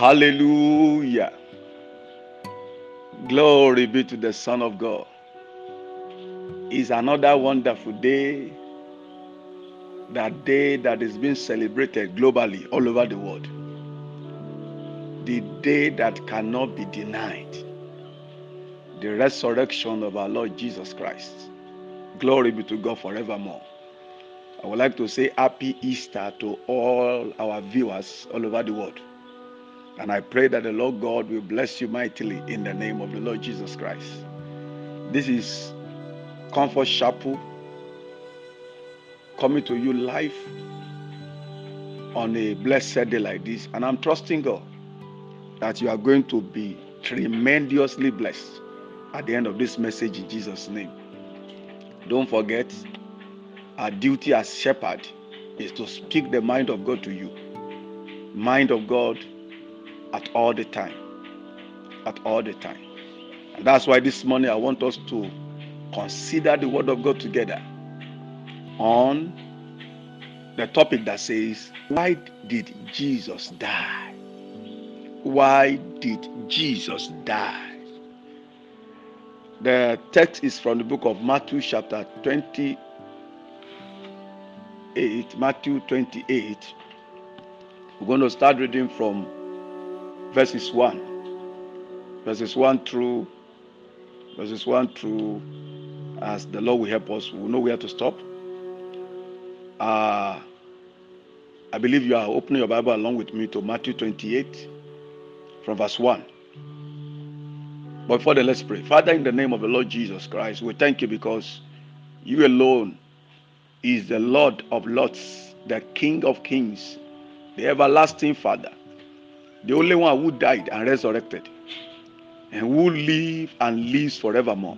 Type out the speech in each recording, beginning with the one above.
Hallelujah. Glory be to the Son of God. It's another wonderful day. That day that is being celebrated globally all over the world. The day that cannot be denied. The resurrection of our Lord Jesus Christ. Glory be to God forevermore. I would like to say happy Easter to all our viewers all over the world. And I pray that the Lord God will bless you mightily in the name of the Lord Jesus Christ. This is Comfort Chapel coming to you live on a blessed day like this. And I'm trusting God that you are going to be tremendously blessed at the end of this message in Jesus' name. Don't forget, our duty as shepherd is to speak the mind of God to you. Mind of God at all the time. At all the time. And that's why this morning I want us to consider the Word of God together on the topic that says, Why did Jesus die? Why did Jesus die? The text is from the book of Matthew, chapter 28. Matthew 28. We're going to start reading from verses 1 verses 1 through verses 1 through as the lord will help us we'll know where to stop. Uh, i believe you are opening your bible along with me to matthew 28 from verse 1 but then let's pray. Father in the name of the lord jesus christ we thank you because you alone is the lord of lords the king of kings the everlasting father the only one who died and resurrected, and who live and lives forevermore.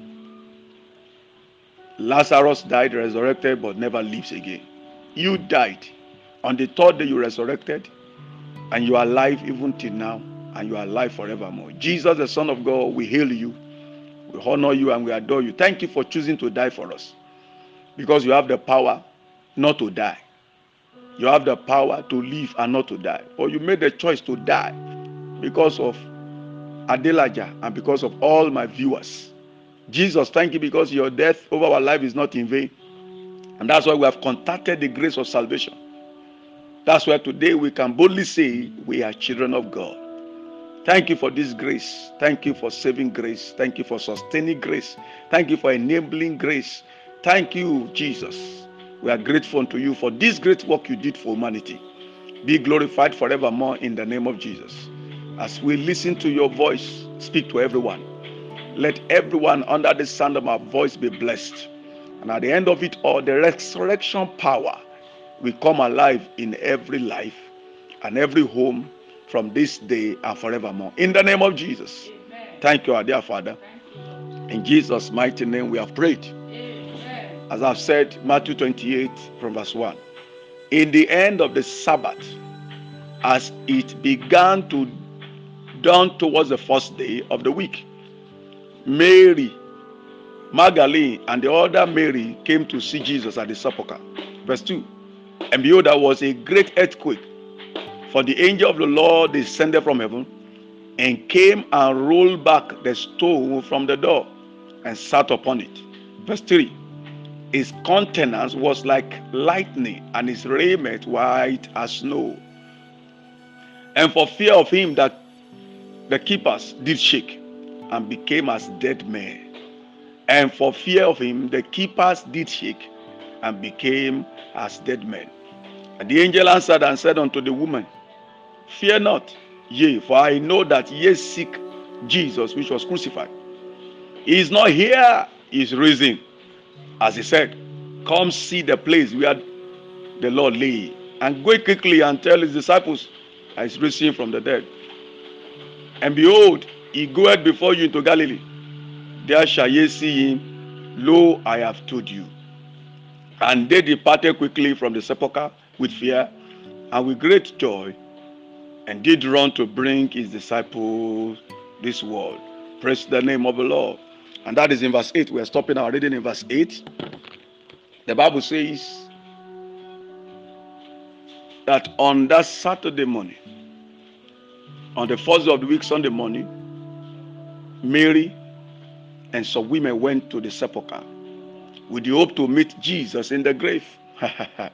Lazarus died, resurrected, but never lives again. You died. On the third day, you resurrected, and you are alive even till now, and you are alive forevermore. Jesus, the Son of God, we hail you, we honor you, and we adore you. Thank you for choosing to die for us because you have the power not to die. You have the power to live and not to die. Or you made the choice to die because of Adelaja and because of all my viewers. Jesus, thank you because your death over our life is not in vain. And that's why we have contacted the grace of salvation. That's why today we can boldly say we are children of God. Thank you for this grace. Thank you for saving grace. Thank you for sustaining grace. Thank you for enabling grace. Thank you, Jesus. We are grateful unto you for this great work you did for humanity. Be glorified forevermore in the name of Jesus. As we listen to your voice, speak to everyone. Let everyone under the sound of my voice be blessed. And at the end of it all, the resurrection power will come alive in every life and every home from this day and forevermore. In the name of Jesus. Amen. Thank you, our dear Father. In Jesus' mighty name, we have prayed as I've said, Matthew 28 from verse 1. In the end of the Sabbath, as it began to dawn towards the first day of the week, Mary, Magdalene, and the other Mary came to see Jesus at the sepulchre. Verse 2. And behold, there was a great earthquake, for the angel of the Lord descended from heaven and came and rolled back the stone from the door and sat upon it. Verse 3 his countenance was like lightning, and his raiment white as snow. And for fear of him, that the keepers did shake and became as dead men. And for fear of him, the keepers did shake and became as dead men. And the angel answered and said unto the woman, Fear not, yea, for I know that ye seek Jesus, which was crucified. He is not here, he is risen as he said, Come see the place where the Lord lay, and go quickly and tell his disciples, I is risen from the dead. And behold, he goeth before you into Galilee. There shall ye see him. Lo, I have told you. And they departed quickly from the sepulchre with fear and with great joy, and did run to bring his disciples this word. Praise the name of the Lord. And that is in verse 8. We are stopping our reading in verse 8. The Bible says that on that Saturday morning, On the first day of the week, Sunday morning, Mary and some women went to the sepulchre with the hope to meet Jesus in the grave. but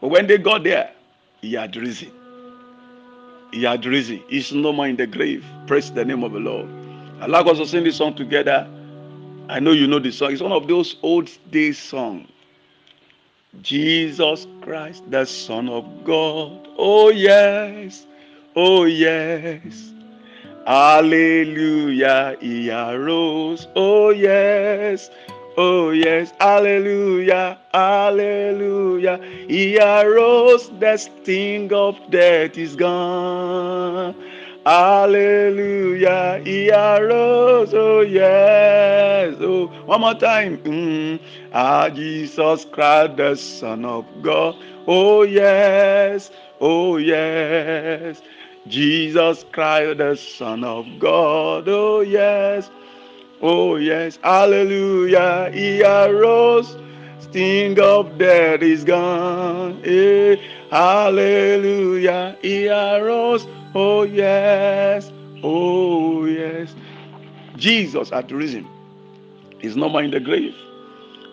when they got there, he had risen. He had risen. He's no more in the grave. Praise the name of the Lord. I like us to sing this song together. I know you know this song. It's one of those old days songs. Jesus Christ, the Son of God. Oh, yes. Oh, yes. Hallelujah. He arose. Oh, yes. Oh, yes. Hallelujah. Hallelujah. He arose. The sting of death is gone. Hallelujah. He arose. Oh, yes. Oh, one more time. Mm. Ah, Jesus Christ, the Son of God. Oh, yes. Oh, yes. Jesus Christ, the Son of God. Oh, yes. Oh, yes. Hallelujah. He arose. Sting of death is gone. Eh. Hallelujah. He arose. Oh, yes. Oh, yes. Jesus had risen. He's no more in the grave.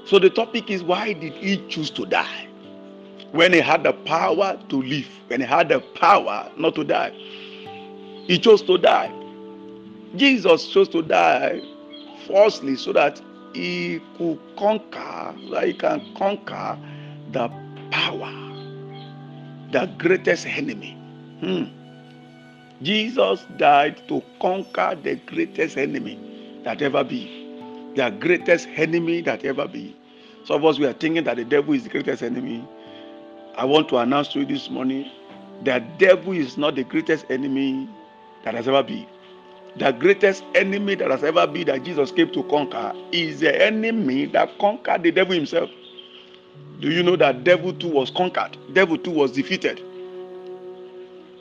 So the topic is why did he choose to die? when he had the power to live, when he had the power not to die, he chose to die. Jesus chose to die falsely so that he could conquer, that he can conquer the power, the greatest enemy. Hmm. Jesus died to conquer the greatest enemy that ever be. The greatest enemy that ever be. Some of us we are thinking that the devil is the greatest enemy. I want to announce to you this morning that devil is not the greatest enemy that has ever been. The greatest enemy that has ever been that Jesus came to conquer is the enemy that conquered the devil himself. Do you know that devil too was conquered? Devil too was defeated.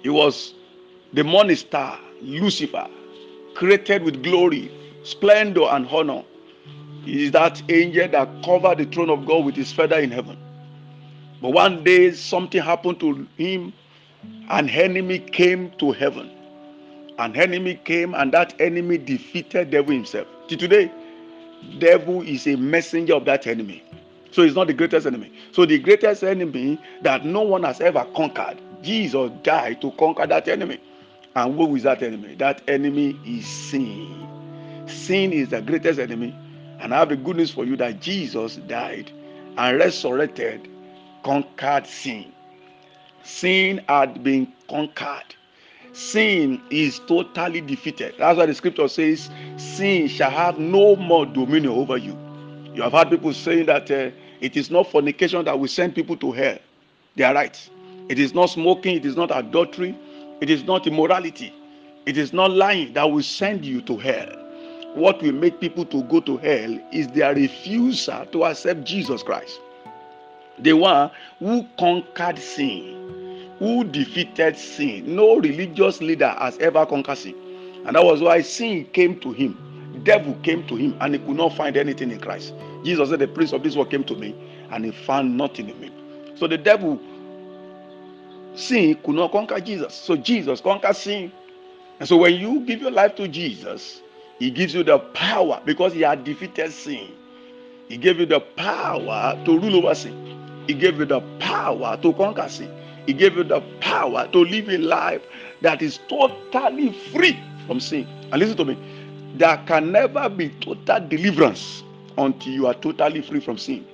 He was the morning star, Lucifer, created with glory, splendor, and honor. He is that angel that covered the throne of God with his feather in heaven. But one day something happened to him. An enemy came to heaven. An enemy came and that enemy defeated devil himself. To today, devil is a messenger of that enemy. So he's not the greatest enemy. So the greatest enemy that no one has ever conquered, Jesus died to conquer that enemy. And who is that enemy? That enemy is sin. Sin is the greatest enemy. And I have the good news for you that Jesus died and resurrected conquered sin. Sin had been conquered. Sin is totally defeated. That's why the scripture says, Sin shall have no more dominion over you. You have heard people saying that uh, it is not fornication that will send people to hell. They are right. It is not smoking, it is not adultery, it is not immorality, it is not lying that will send you to hell. What will make people to go to hell is their refusal to accept Jesus Christ the one who conquered sin, who defeated sin. No religious leader has ever conquered sin. And that was why sin came to him. Devil came to him and he could not find anything in Christ. Jesus said, The prince of this world came to me and he found nothing in me. So the devil, sin could not conquer Jesus. So Jesus conquered sin. And so when you give your life to Jesus, he gives you the power because he had defeated sin. He gave you the power to rule over sin. He gave you the power to conquer sin. He gave you the power to live a life that is totally free from sin. And listen to me, there can never be total deliverance until you are totally free from sin.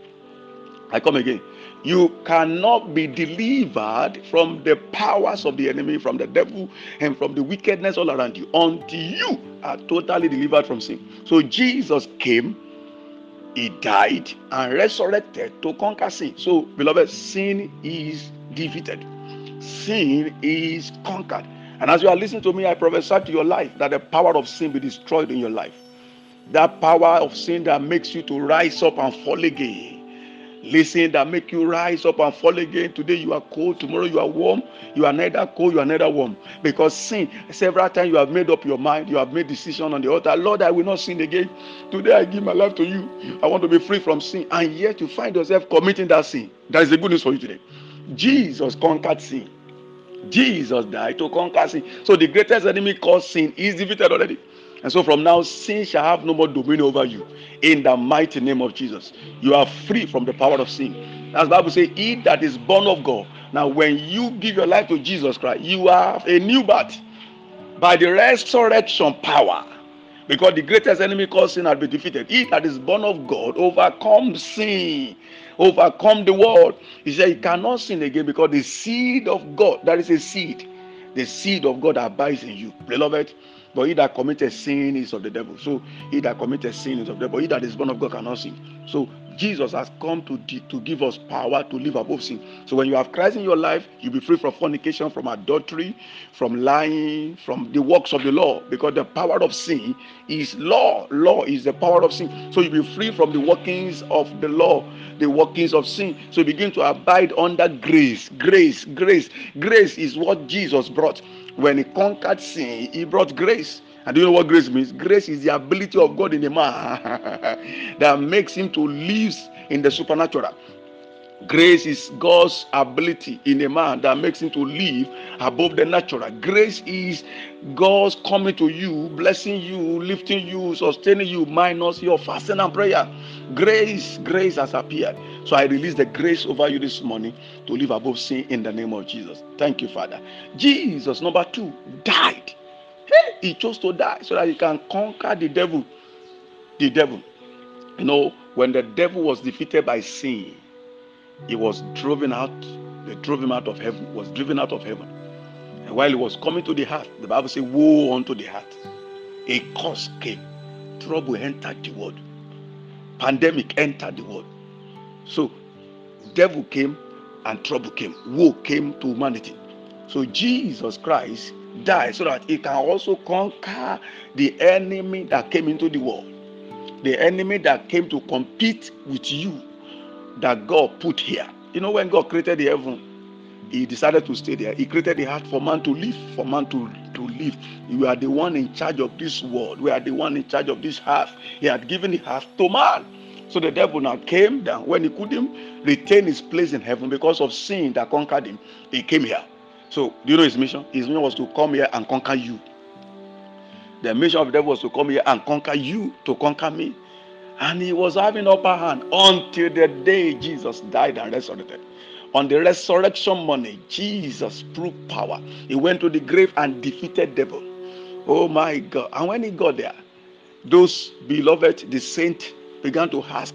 I come again. You cannot be delivered from the powers of the enemy, from the devil, and from the wickedness all around you until you are totally delivered from sin. So Jesus came he died and resurrected to conquer sin. So, beloved, sin is defeated, sin is conquered. And as you are listening to me, I prophesy to your life that the power of sin be destroyed in your life. That power of sin that makes you to rise up and fall again Listen, that make you rise up and fall again. Today you are cold, tomorrow you are warm. You are neither cold, you are neither warm. Because sin, several times you have made up your mind, you have made decision on the altar. Lord, I will not sin again. Today I give my life to you. I want to be free from sin. And yet you find yourself committing that sin. That is the good news for you today. Jesus conquered sin. Jesus died to conquer sin. So the greatest enemy called sin is defeated already. And so from now, sin shall have no more dominion over you. In the mighty name of Jesus, you are free from the power of sin. As Bible says, "He that is born of God." Now, when you give your life to Jesus Christ, you have a new birth by the resurrection power. Because the greatest enemy called sin has been defeated. He that is born of God overcomes sin, overcome the world. He said he cannot sin again because the seed of God, that is a seed, the seed of God abides in you. Beloved, but he that committed sin is of the devil. So he that committed sin is of the devil. He that is born of God cannot sin. So Jesus has come to, to give us power to live above sin. So when you have Christ in your life, you'll be free from fornication, from adultery, from lying, from the works of the law. Because the power of sin is law. Law is the power of sin. So you'll be free from the workings of the law, the workings of sin. So you begin to abide under grace. Grace, grace. Grace is what Jesus brought. When he conquered sin, he brought grace. And do you know what grace means? Grace is the ability of God in a man that makes him to live in the supernatural. Grace is God's ability in a man that makes him to live above the natural. Grace is God's coming to you, blessing you, lifting you, sustaining you, minus your fasting and prayer. Grace, grace has appeared. So I release the grace over you this morning to live above sin in the name of Jesus. Thank you, Father. Jesus, number two, died. Hey, he chose to die so that he can conquer the devil. The devil. You know, when the devil was defeated by sin, he was driven out. They drove him out of heaven, was driven out of heaven. And while he was coming to the heart, the Bible says, Woe unto the heart. A curse came. Trouble entered the world. Pandemic entered the world. So, devil came and trouble came. Woe came to humanity. So, Jesus Christ died so that he can also conquer the enemy that came into the world. The enemy that came to compete with you that God put here. You know, when God created the heaven, he decided to stay there. He created the heart for man to live, for man to, to live. You are the one in charge of this world. We are the one in charge of this heart. He had given the heart to man. So the devil now came down. When he couldn't retain his place in heaven because of sin that conquered him, he came here. So, do you know his mission? His mission was to come here and conquer you. The mission of the devil was to come here and conquer you, to conquer me. And he was having upper hand until the day Jesus died and resurrected. On the resurrection morning, Jesus proved power. He went to the grave and defeated devil. Oh my God. And when he got there, those beloved, the saint, began to ask,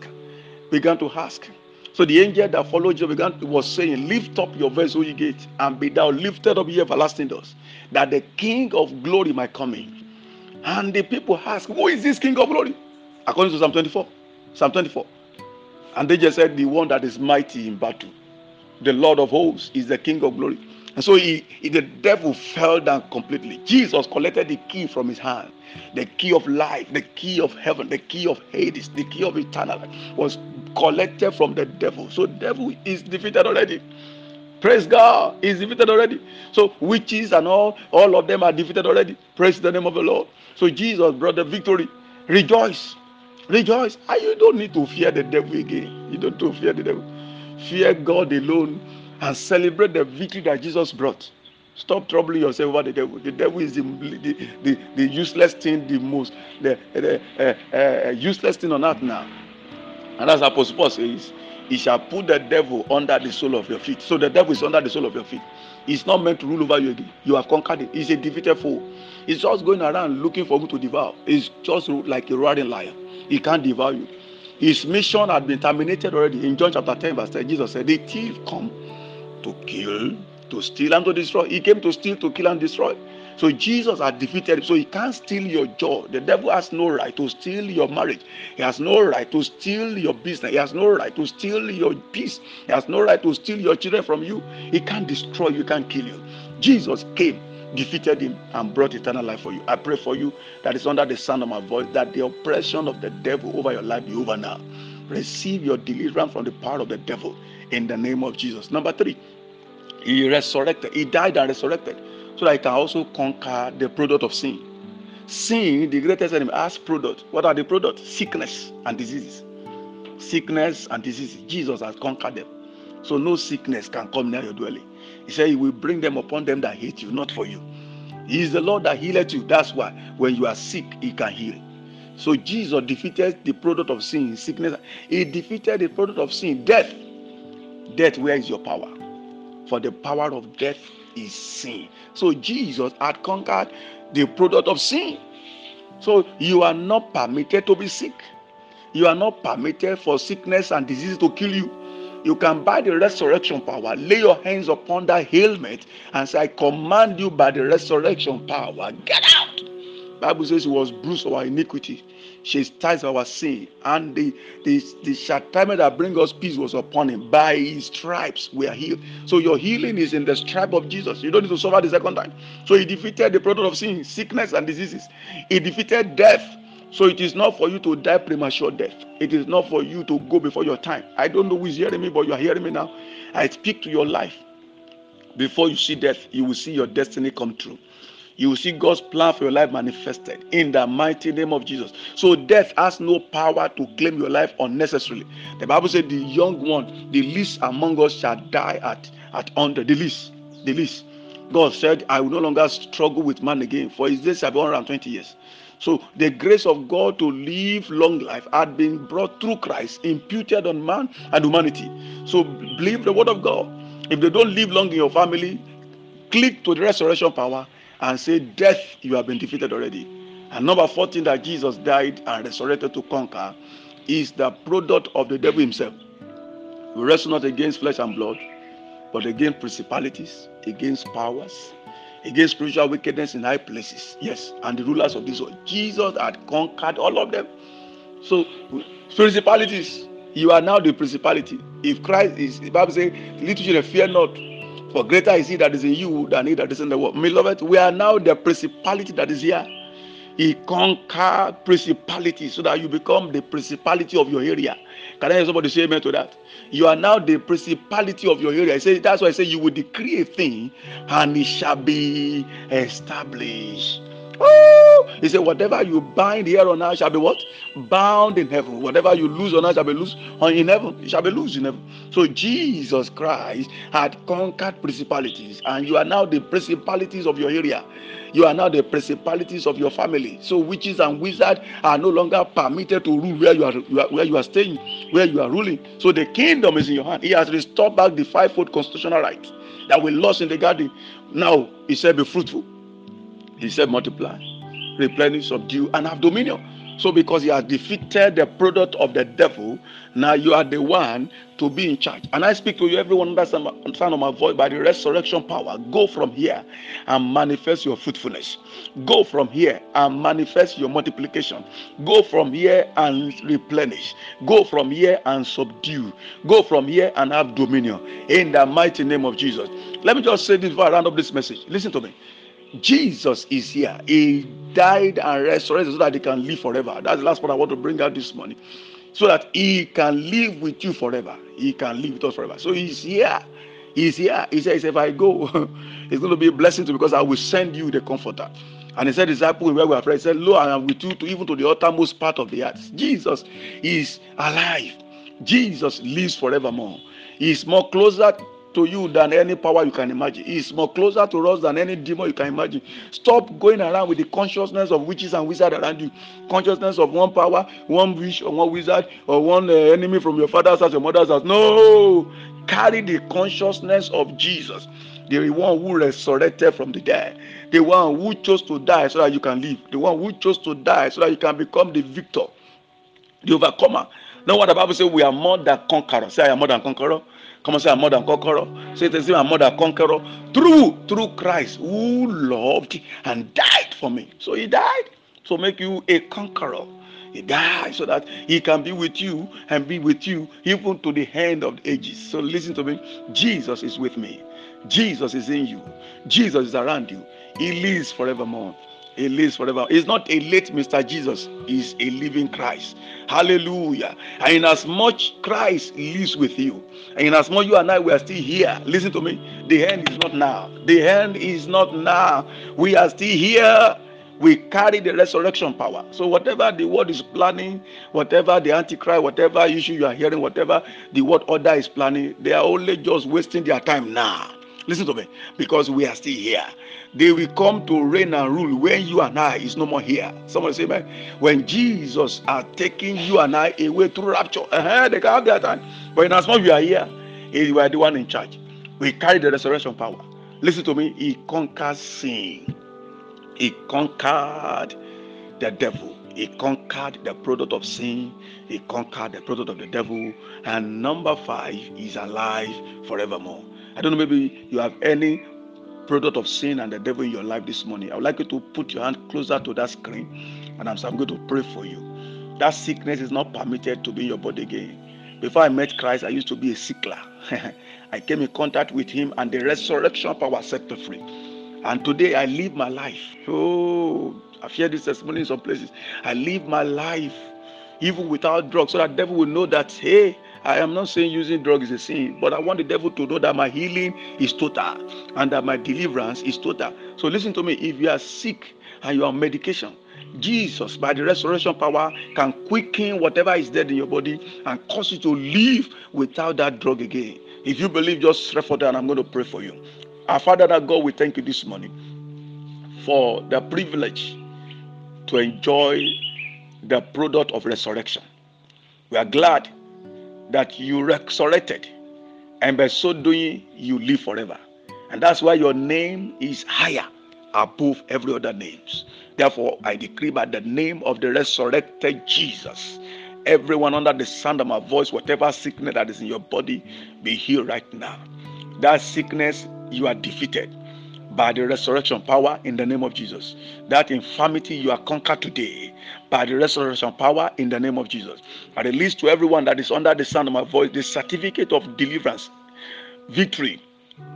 began to ask. So the angel that followed you began was saying, Lift up your O ye gate, and be thou lifted up, ye everlasting doors, that the King of glory might come in. And the people ask, Who is this King of glory? According to Psalm 24. Psalm 24. And they just said, The one that is mighty in battle. The Lord of hosts is the King of glory. And so he, he, the devil fell down completely. Jesus collected the key from his hand. The key of life, the key of heaven, the key of Hades, the key of eternal life was collected from the devil. So devil is defeated already. Praise God, is defeated already. So witches and all, all of them are defeated already. Praise the name of the Lord. So Jesus brought the victory. Rejoice. Rejoice. And ah, you don't need to fear the devil again. You don't need to fear the devil. Fear God alone and celebrate the victory that Jesus brought. Stop troubling yourself over the devil. The devil is the, the, the, the useless thing, the most the, the uh, uh, useless thing on earth now. And as Apostle Paul says, he shall put the devil under the sole of your feet. So the devil is under the sole of your feet. He's not meant to rule over you again. You have conquered it. He's a defeated foe. He's just going around looking for who to devour. He's just like a roaring lion. He can't devour you. His mission had been terminated already. In John chapter 10, verse 10, Jesus said, The thief come to kill, to steal, and to destroy. He came to steal, to kill, and destroy. So Jesus had defeated him. So he can't steal your joy. The devil has no right to steal your marriage. He has no right to steal your business. He has no right to steal your peace. He has no right to steal your children from you. He can't destroy you, He can't kill you. Jesus came, defeated him, and brought eternal life for you. I pray for you that is under the sound of my voice that the oppression of the devil over your life be over now. Receive your deliverance from the power of the devil in the name of Jesus. Number three, he resurrected. He died and resurrected so that he can also conquer the product of sin. Sin, the greatest enemy, has product. What are the products? Sickness and diseases. Sickness and diseases. Jesus has conquered them. So no sickness can come near your dwelling. He said, He will bring them upon them that hate you, not for you. He is the Lord that healeth you. That's why when you are sick, He can heal. So Jesus defeated the product of sin, sickness. He defeated the product of sin, death. Death, where is your power? For the power of death is sin. So Jesus had conquered the product of sin. So you are not permitted to be sick. You are not permitted for sickness and disease to kill you. You can buy the resurrection power, lay your hands upon that helmet and say, I command you by the resurrection power, get out. Bible says he was bruised our iniquity, chastised our sin, and the the, the chastisement that brings us peace was upon him. By his stripes we are healed. So your healing is in the stripe of Jesus. You don't need to suffer the second time. So he defeated the product of sin, sickness, and diseases. He defeated death so it is not for you to die premature death. It is not for you to go before your time. I don't know who is hearing me, but you are hearing me now. I speak to your life. Before you see death, you will see your destiny come true. You will see God's plan for your life manifested in the mighty name of Jesus. So death has no power to claim your life unnecessarily. The Bible said, "The young one, the least among us, shall die at at under the least, the least." God said, "I will no longer struggle with man again, for his days shall be 120 years." So the grace of God to live long life had been brought through Christ, imputed on man and humanity. So believe the word of God. If they don't live long in your family, click to the resurrection power and say, Death, you have been defeated already. And number 14, that Jesus died and resurrected to conquer is the product of the devil himself. We wrestle not against flesh and blood, but against principalities, against powers, against spiritual wickedness in high places. Yes, and the rulers of this world. Jesus had conquered all of them. So, principalities, you are now the principality. If Christ is, the Bible says, little children fear not, for greater is he that is in you than he that is in the world. Beloved, we are now the principality that is here. He conquered principality so that you become the principality of your area. Can I hear somebody say amen to that? You are now the principality of your area. I say that's why I say you will decree a thing and it shall be established. Oh, he said, whatever you bind here on earth shall be what? Bound in heaven. Whatever you lose on earth shall be loose on in heaven. It shall be loose in heaven. So Jesus Christ had conquered principalities, and you are now the principalities of your area. You are now the principalities of your family. So witches and wizards are no longer permitted to rule where you are, where you are staying, where you are ruling. So the kingdom is in your hand. He has restored back the fivefold constitutional right that we lost in the garden. Now he said, "Be fruitful." He said, "Multiply, replenish, subdue, and have dominion." So, because he has defeated the product of the devil, now you are the one to be in charge. And I speak to you, everyone under the sound of my voice, by the resurrection power. Go from here and manifest your fruitfulness. Go from here and manifest your multiplication. Go from here and replenish. Go from here and subdue. Go from here and have dominion. In the mighty name of Jesus. Let me just say this before I round up this message. Listen to me. Jesus is here. He died and resurrected so that he can live forever. That's the last point I want to bring out this morning. So that he can live with you forever. He can live with us forever. So he's here. He's here. He says, if I go, it's going to be a blessing to you because I will send you the comforter. And he said, disciple, where we are praying, he said, Lo, I am with you to even to the uttermost part of the earth. Jesus is alive. Jesus lives forevermore. He is more closer to you than any power you can imagine. He's more closer to us than any demon you can imagine. Stop going around with the consciousness of witches and wizards around you. Consciousness of one power, one witch, or one wizard, or one uh, enemy from your father's house, your mother's house. No! Carry the consciousness of Jesus, the one who resurrected from the dead, the one who chose to die so that you can live, the one who chose to die so that you can become the victor, the overcomer. Know what the Bible says? We are more than conquerors. Say, I am more than conqueror. Come on, say I'm more than conqueror. Say it I'm more than conqueror through through Christ who loved and died for me. So he died to make you a conqueror. He died so that he can be with you and be with you even to the end of the ages. So listen to me. Jesus is with me. Jesus is in you. Jesus is around you. He lives forevermore. He lives forever. He's not a late Mr. Jesus, he's a living Christ. Hallelujah. And in as much Christ lives with you, and in as much you and I we are still here, listen to me. The end is not now. The end is not now. We are still here. We carry the resurrection power. So, whatever the world is planning, whatever the antichrist, whatever issue you are hearing, whatever the world order is planning, they are only just wasting their time now. Listen to me, because we are still here. They will come to reign and rule when you and I is no more here. Somebody say, man, when Jesus are taking you and I away through rapture, uh-huh, they can have that time. But in as much as we are here, we are the one in charge. We carry the resurrection power. Listen to me, he conquers sin. He conquered the devil. He conquered the product of sin. He conquered the product of the devil. And number five, is alive forevermore. I don't know, maybe you have any product of sin and the devil in your life this morning. I would like you to put your hand closer to that screen and I'm, I'm going to pray for you. That sickness is not permitted to be in your body again. Before I met Christ, I used to be a sickler. I came in contact with him and the resurrection power set me free. And today I live my life. Oh, I've shared this testimony in some places. I live my life even without drugs so that devil will know that, hey, I am not saying using drugs is a sin, but I want the devil to know that my healing is total and that my deliverance is total. So listen to me. If you are sick and you are on medication, Jesus, by the resurrection power, can quicken whatever is dead in your body and cause you to live without that drug again. If you believe, just refer that and I'm going to pray for you. Our Father, that God, we thank you this morning for the privilege to enjoy the product of resurrection. We are glad that you resurrected, and by so doing, you live forever. And that's why your name is higher above every other names. Therefore, I decree by the name of the resurrected Jesus, everyone under the sound of my voice, whatever sickness that is in your body, be healed right now. That sickness, you are defeated by the resurrection power in the name of Jesus. That infirmity you are conquered today by the resurrection power in the name of Jesus. I release to everyone that is under the sound of my voice the certificate of deliverance, victory,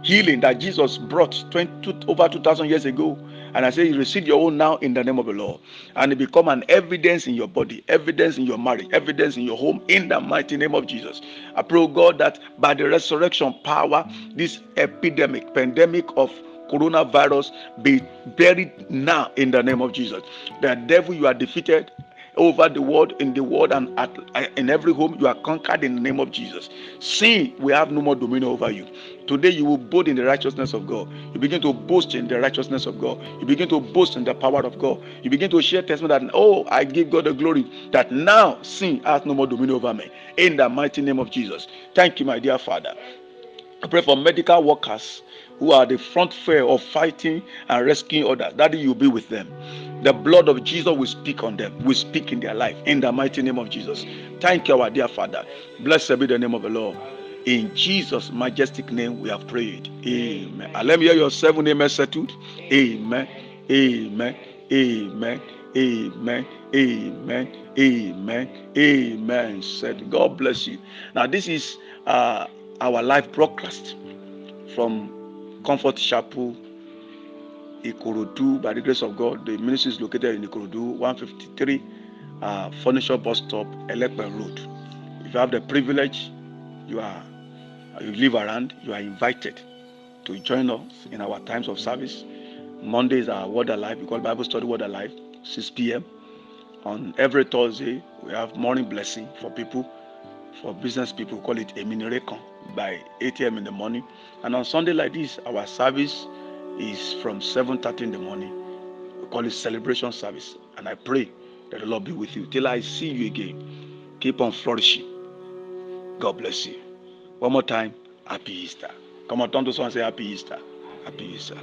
healing that Jesus brought 20, over 2,000 years ago. And I say, you receive your own now in the name of the Lord. And it become an evidence in your body, evidence in your marriage, evidence in your home, in the mighty name of Jesus. I pray, God, that by the resurrection power, this epidemic, pandemic of coronavirus be buried now in the name of Jesus. The devil, you are defeated over the world, in the world, and at, uh, in every home, you are conquered in the name of Jesus. Sin, we have no more dominion over you. Today, you will boast in the righteousness of God. You begin to boast in the righteousness of God. You begin to boast in the power of God. You begin to share testimony that, oh, I give God the glory, that now sin has no more dominion over me. In the mighty name of Jesus. Thank you, my dear Father. I pray for medical workers who are the front fare of fighting and rescuing others. Daddy, you be with them. The blood of Jesus will speak on them, will speak in their life. In the mighty name of Jesus. Thank you, our dear Father. Blessed be the name of the Lord. In Jesus' majestic name, we have prayed. Amen. And let me hear your seven amen settled. Amen. Amen. Amen. Amen. Amen. Amen. Amen. Said God bless you. Now, this is uh, our live broadcast from Comfort Chapel, Ikorodu, by the grace of God. The ministry is located in Ikorodu, 153 uh, Furniture Bus Stop, Elekpe Road. If you have the privilege, you are you live around, you are invited to join us in our times of service. Mondays are Word Alive, we call Bible Study Word Alive, 6 p.m. On every Thursday, we have morning blessing for people, for business people, we call it Eminirekon by 8 a.m. in the morning. And on Sunday like this, our service is from 7:30 in the morning. We call it celebration service. And I pray that the Lord be with you till I see you again. Keep on flourishing. God bless you. One more time, happy Easter. Come on, turn to someone and say happy Easter. Happy Easter.